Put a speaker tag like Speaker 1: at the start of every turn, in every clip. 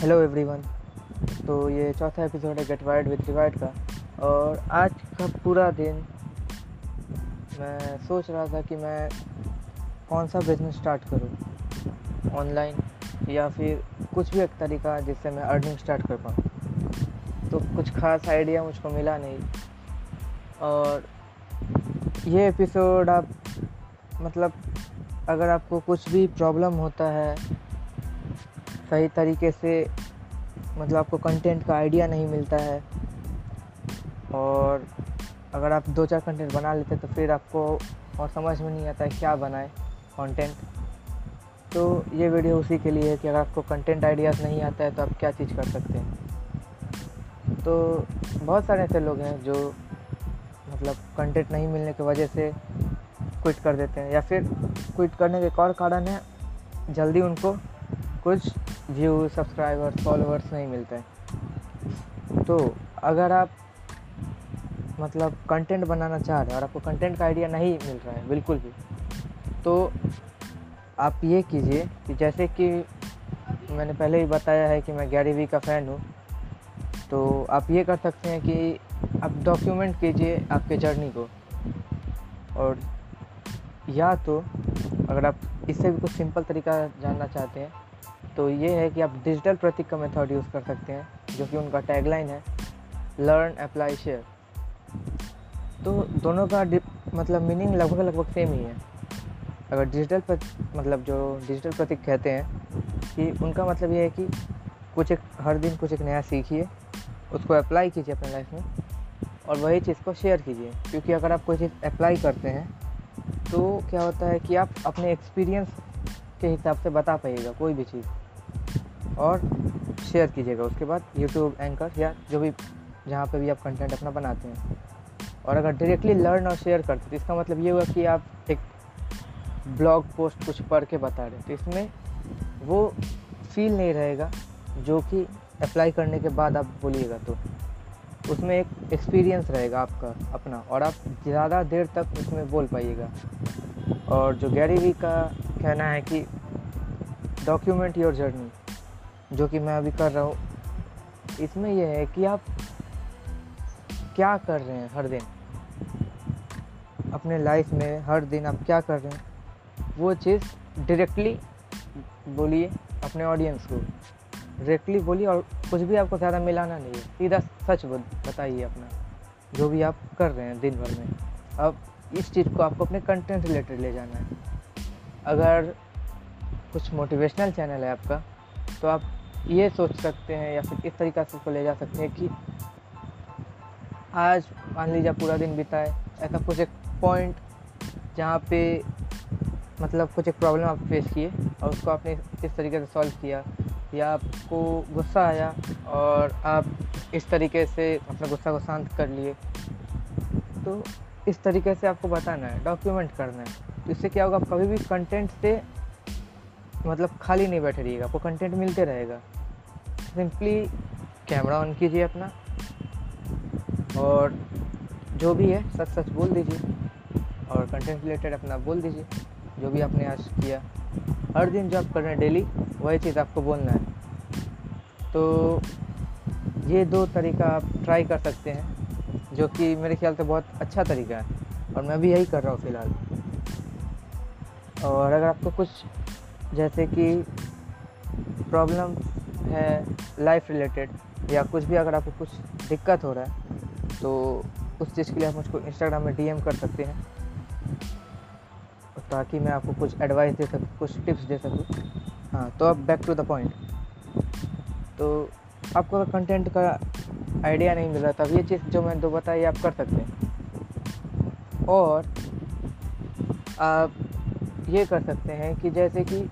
Speaker 1: Hello everyone तो ये चौथा एपिसोड है गेट वाइड विद रिवाइड का। और आज का पूरा दिन मैं सोच रहा था कि मैं कौन सा बिज़नेस स्टार्ट करूँ? ऑनलाइन या फिर कुछ भी एक तरीका जिससे मैं अर्निंग स्टार्ट कर पाऊँ। तो कुछ खास आइडिया मुझको मिला नहीं। और ये एपिसोड आप मतलब अगर आपको कुछ भी प्रॉब्लम होता है सही तरीके से मतलब आपको कंटेंट का आइडिया नहीं मिलता है। और अगर आप दो चार कंटेंट बना लेते तो फिर आपको और समझ में नहीं आता है क्या बनाए कंटेंट तो ये वीडियो उसी के लिए है कि अगर आपको कंटेंट आइडियाज़ नहीं आता है तो आप क्या चीज़ कर सकते हैं? तो बहुत सारे ऐसे लोग हैं जो मतलब कंटेंट नहीं मिलने की वजह से क्विट कर देते हैं। या फिर क्विट करने के एक और कारण है, जल्दी उनको कुछ व्यू सब्सक्राइबर्स फॉलोअर्स नहीं मिलते। हैं तो अगर आप मतलब कंटेंट बनाना चाह रहे हैं और आपको कंटेंट का आइडिया नहीं मिल रहा है, बिल्कुल भी तो आप ये कीजिए कि जैसे कि मैंने पहले ही बताया है कि मैं गैरी वी का फ़ैन हूँ तो आप ये कर सकते हैं कि आप डॉक्यूमेंट कीजिए आपके जर्नी को। और या तो अगर आप इससे भी कुछ सिंपल तरीका जानना चाहते हैं तो ये है कि आप डिजिटल प्रतीक का मेथड यूज़ कर सकते हैं, जो कि उनका टैगलाइन है लर्न अप्लाई शेयर तो दोनों का मतलब मीनिंग लगभग लगभग सेम ही है। अगर डिजिटल मतलब जो डिजिटल प्रतीक कहते हैं, कि उनका मतलब ये है कि कुछ एक, हर दिन कुछ एक नया सीखिए, उसको अप्लाई कीजिए अपने लाइफ में, और वही चीज़ को शेयर कीजिए। क्योंकि अगर आप कोई चीज़ अप्लाई करते हैं तो क्या होता है कि आप अपने एक्सपीरियंस के हिसाब से बता पाइएगा कोई भी चीज़। और शेयर कीजिएगा। उसके बाद यूट्यूब एंकर या जो भी, जहाँ पे भी आप कंटेंट अपना बनाते हैं। और अगर डायरेक्टली लर्न और शेयर करते तो इसका मतलब ये हुआ कि आप एक ब्लॉग पोस्ट कुछ पढ़ के बता रहे तो इसमें वो फील नहीं रहेगा, जो कि अप्लाई करने के बाद आप बोलिएगा तो। उसमें एक एक्सपीरियंस रहेगा आपका, अपना। और आप ज़्यादा देर तक उसमें बोल पाइएगा। और जो गैरी वी का कहना है कि डॉक्यूमेंट योर जर्नी जो कि मैं अभी कर रहा हूँ, इसमें यह है कि आप क्या कर रहे हैं हर दिन? अपने लाइफ में हर दिन आप क्या कर रहे हैं? वो चीज़ डायरेक्टली बोलिए अपने ऑडियंस को। डायरेक्टली बोलिए और कुछ भी आपको ज़्यादा मिलाना नहीं है। सीधा सच बताइए अपना, जो भी आप कर रहे हैं दिन भर में। अब इस चीज़ को आपको अपने कंटेंट रिलेटेड ले जाना है। अगर कुछ मोटिवेशनल चैनल है आपका तो आप ये सोच सकते हैं या फिर इस तरीक़ा से उसको ले जा सकते हैं कि आज मान लीजिए पूरा दिन बिताए, ऐसा कुछ एक पॉइंट जहाँ पे मतलब कुछ एक प्रॉब्लम आप फेस किए और उसको आपने इस तरीके से सॉल्व किया या आपको गुस्सा आया और आप इस तरीके से अपने गुस्सा को शांत कर लिए। तो इस तरीके से आपको बताना है डॉक्यूमेंट करना है। तो इससे क्या होगा, आप कभी भी कंटेंट से मतलब खाली नहीं बैठे रहिएगा, आपको कंटेंट मिलते रहेगा। सिंपली कैमरा ऑन कीजिए अपना। और जो भी है, सच सच बोल दीजिए। और कंटेंट रिलेटेड अपना बोल दीजिए, जो भी आपने आज किया। हर दिन जो आप कर रहे हैं डेली वही चीज़ आपको बोलना है। तो ये दो तरीका आप ट्राई कर सकते हैं, जो कि मेरे ख्याल से बहुत अच्छा तरीका है। और मैं भी यही कर रहा हूँ फ़िलहाल। और अगर आपको कुछ जैसे कि प्रॉब्लम है लाइफ रिलेटेड या कुछ भी अगर आपको कुछ दिक्कत हो रहा है तो उस चीज़ के लिए आप मुझको इंस्टाग्राम में डीएम कर सकते हैं। ताकि मैं आपको कुछ एडवाइस दे सकूँ, कुछ टिप्स दे सकूँ। हाँ तो अब बैक टू द पॉइंट तो आपको अगर कंटेंट का आइडिया नहीं मिल रहा, तब ये चीज़ जो मैंने दो बताई आप कर सकते हैं। और आप ये कर सकते हैं कि जैसे कि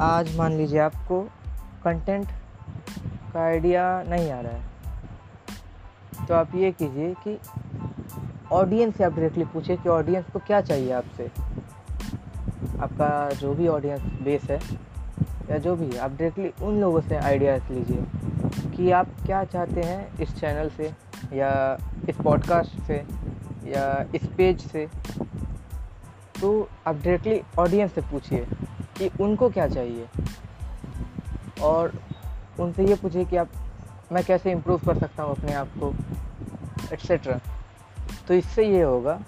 Speaker 1: आज मान लीजिए आपको कंटेंट का आइडिया नहीं आ रहा है। तो आप ये कीजिए कि ऑडियंस से आप डायरेक्टली पूछिए कि ऑडियंस को क्या चाहिए आपसे। आपका जो भी ऑडियंस बेस है या जो भी, आप डायरेक्टली उन लोगों से आइडियाज़ लीजिए कि आप क्या चाहते हैं इस चैनल से या इस पॉडकास्ट से या इस पेज से। तो आप डायरेक्टली ऑडियंस से पूछिए। कि उनको क्या चाहिए? और उनसे ये पूछिए कि आप, मैं कैसे इम्प्रूव कर सकता हूँ अपने आप को एट्सेट्रा तो इससे ये होगा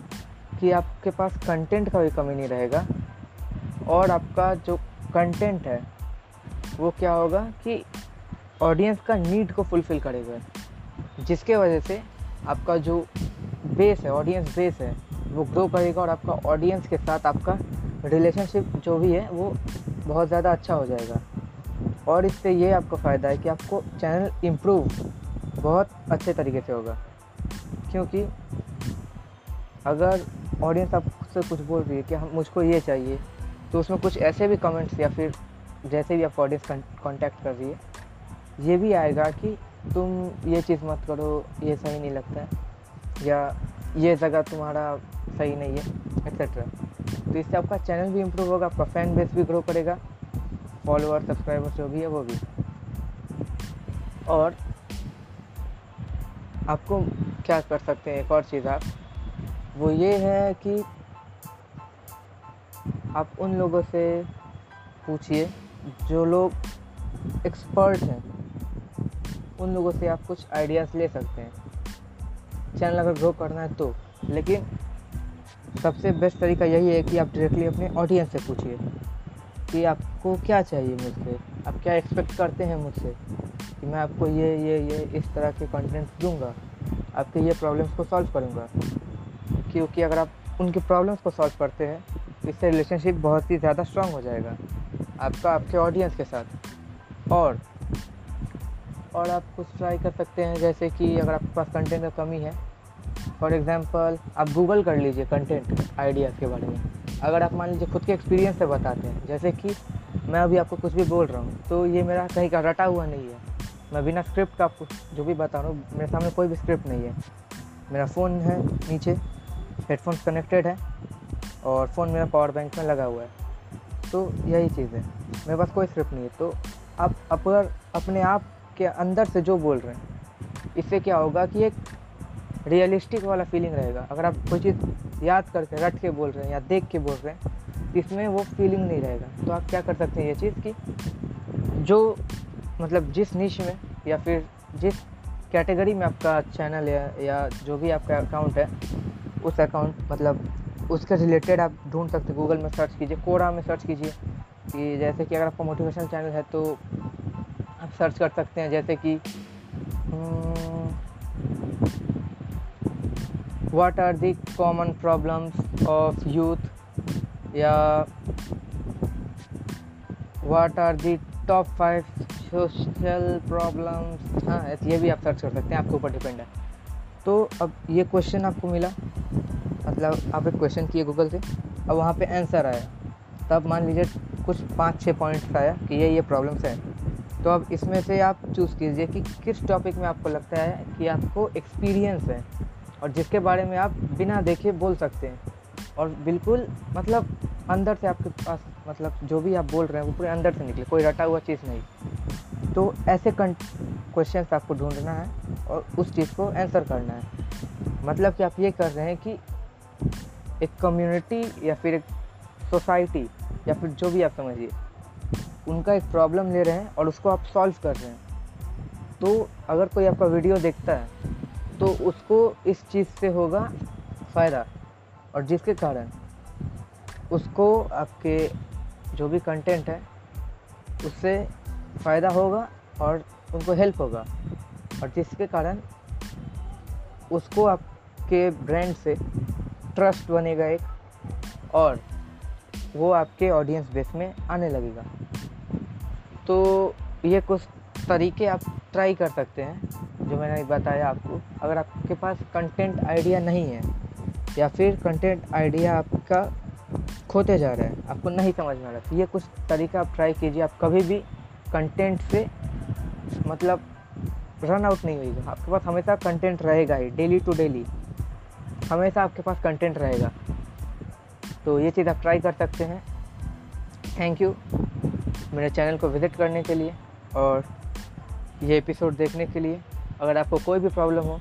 Speaker 1: कि आपके पास कंटेंट का भी कमी नहीं रहेगा और आपका जो कंटेंट है, वो क्या होगा कि ऑडियंस का नीड को फुलफ़िल करेगा। जिसके वजह से आपका जो बेस है ऑडियंस बेस है, वो ग्रो करेगा और आपका ऑडियंस के साथ आपका रिलेशनशिप जो भी है, वो बहुत ज़्यादा अच्छा हो जाएगा। और इससे ये आपको फ़ायदा है कि आपको चैनल इम्प्रूव बहुत अच्छे तरीके से होगा। क्योंकि अगर ऑडियंस आपसे कुछ बोल रही है कि हम, मुझको ये चाहिए तो उसमें कुछ ऐसे भी कमेंट्स या फिर जैसे भी आप ऑडियंस कांटेक्ट कर रही है, ये भी आएगा कि तुम ये चीज़ मत करो, ये सही नहीं लगता है, या ये जगह तुम्हारा सही नहीं है एक्सेट्रा तो इससे आपका चैनल भी इम्प्रूव होगा, आपका फ़ैन बेस भी ग्रो करेगा फॉलोअर सब्सक्राइबर जो भी है वो भी। और आपको क्या कर सकते हैं, एक और चीज़ आप, वो ये है कि आप उन लोगों से पूछिए जो लोग एक्सपर्ट हैं। उन लोगों से आप कुछ आइडियाज़ ले सकते हैं। चैनल अगर ग्रो करना है तो लेकिन सबसे बेस्ट तरीका यही है कि आप डायरेक्टली अपने ऑडियंस से पूछिए कि आपको क्या चाहिए मुझसे। आप क्या एक्सपेक्ट करते हैं मुझसे? कि मैं आपको ये ये ये, इस तरह के कंटेंट दूँगा, आपके ये प्रॉब्लम्स को सॉल्व करूँगा। क्योंकि अगर आप उनकी प्रॉब्लम्स को सॉल्व करते हैं तो इससे रिलेशनशिप बहुत ही ज़्यादा स्ट्रांग हो जाएगा, आपका, आपके ऑडियंस के साथ। और और आप कुछ ट्राई कर सकते हैं, जैसे कि अगर आपके पास कंटेंट का कमी है फॉर एग्ज़ाम्पल आप गूगल कर लीजिए कंटेंट आइडियाज़ के बारे में। अगर आप मान लीजिए खुद के एक्सपीरियंस से बताते हैं, जैसे कि मैं अभी आपको कुछ भी बोल रहा हूँ तो ये मेरा कहीं का रटा हुआ नहीं है। मैं बिना स्क्रिप्ट का आपको जो भी बता रहा हूँ, मेरे सामने कोई भी स्क्रिप्ट नहीं है। मेरा फ़ोन है नीचे हेडफोन्स कनेक्टेड है, और फ़ोन मेरा पावर बैंक में लगा हुआ है। तो यही चीज़ है, मेरे पास कोई स्क्रिप्ट नहीं है। तो आप अगर अपने आप के अंदर से जो बोल रहे हैं, इससे क्या होगा कि एक रियलिस्टिक वाला फीलिंग रहेगा। अगर आप कोई चीज़ याद करके, रट के बोल रहे हैं या देख के बोल रहे हैं, इसमें वो फीलिंग नहीं रहेगा। तो आप क्या कर सकते हैं ये चीज़ कि जो मतलब जिस निश में या फिर जिस कैटेगरी में आपका चैनल है या जो भी आपका अकाउंट है, उस अकाउंट मतलब उसके रिलेटेड आप ढूंढ सकते हैं। गूगल में सर्च कीजिए कोरा में सर्च कीजिए कि जैसे कि अगर आपका मोटिवेशनल चैनल है तो आप सर्च कर सकते हैं। जैसे कि what are the common problems of youth? या what are the top five social problems हाँ ये भी आप सर्च कर सकते हैं, आपके ऊपर डिपेंड है। तो अब ये क्वेश्चन आपको मिला। मतलब आप एक क्वेश्चन किए गूगल से, अब वहाँ पे आंसर आया। तब मान लीजिए कुछ पाँच छः पॉइंट्स आया कि ये ये प्रॉब्लम्स हैं। तो अब इसमें से आप चूज़ कीजिए कि किस टॉपिक में आपको लगता है कि आपको एक्सपीरियंस है। और जिसके बारे में आप बिना देखे बोल सकते हैं। और बिल्कुल मतलब अंदर से आपके पास मतलब जो भी आप बोल रहे हैं, वो पूरे अंदर से निकले, कोई रटा हुआ चीज़ नहीं। तो ऐसे क्वेश्चन आपको ढूंढना है और उस चीज़ को आंसर करना है। मतलब कि आप ये कर रहे हैं कि एक कम्युनिटी या फिर एक सोसाइटी या फिर जो भी आप समझिए, उनका एक प्रॉब्लम ले रहे हैं और उसको आप सॉल्व कर रहे हैं। तो अगर कोई आपका वीडियो देखता है तो उसको इस चीज़ से होगा फ़ायदा। और जिसके कारण उसको आपके जो भी कंटेंट है, उससे फ़ायदा होगा और उनको हेल्प होगा। और जिसके कारण उसको आपके ब्रांड से ट्रस्ट बनेगा एक, और वो आपके ऑडियंस बेस में आने लगेगा। तो ये कुछ तरीके आप ट्राई कर सकते हैं। जो मैंने बताया आपको, अगर आपके पास कंटेंट आइडिया नहीं है, या फिर कंटेंट आइडिया आपका खोते जा रहा है, आपको नहीं समझ में आ रहा तो ये कुछ तरीका आप ट्राई कीजिए। आप कभी भी कंटेंट से मतलब रन आउट नहीं होगा आपके पास हमेशा कंटेंट रहेगा ही डेली टू डेली हमेशा आपके पास कंटेंट रहेगा। तो ये चीज़ आप ट्राई कर सकते हैं। थैंक यू मेरे चैनल को विज़िट करने के लिए और ये एपिसोड देखने के लिए। अगर आपको कोई भी प्रॉब्लम हो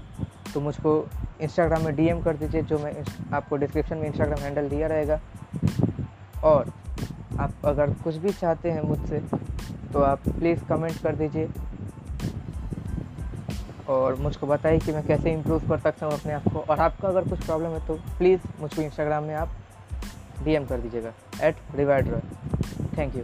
Speaker 1: तो मुझको इंस्टाग्राम में डीएम कर दीजिए, जो मैं आपको डिस्क्रिप्शन में इंस्टाग्राम हैंडल दिया रहेगा। और आप अगर कुछ भी चाहते हैं मुझसे तो आप प्लीज़ कमेंट कर दीजिए। और मुझको बताइए कि मैं कैसे इम्प्रूव कर सकता हूँ अपने आप को। और आपका अगर कुछ प्रॉब्लम है तो प्लीज़ मुझको इंस्टाग्राम में आप डीएम कर दीजिएगा एट रिवाइड थैंक यू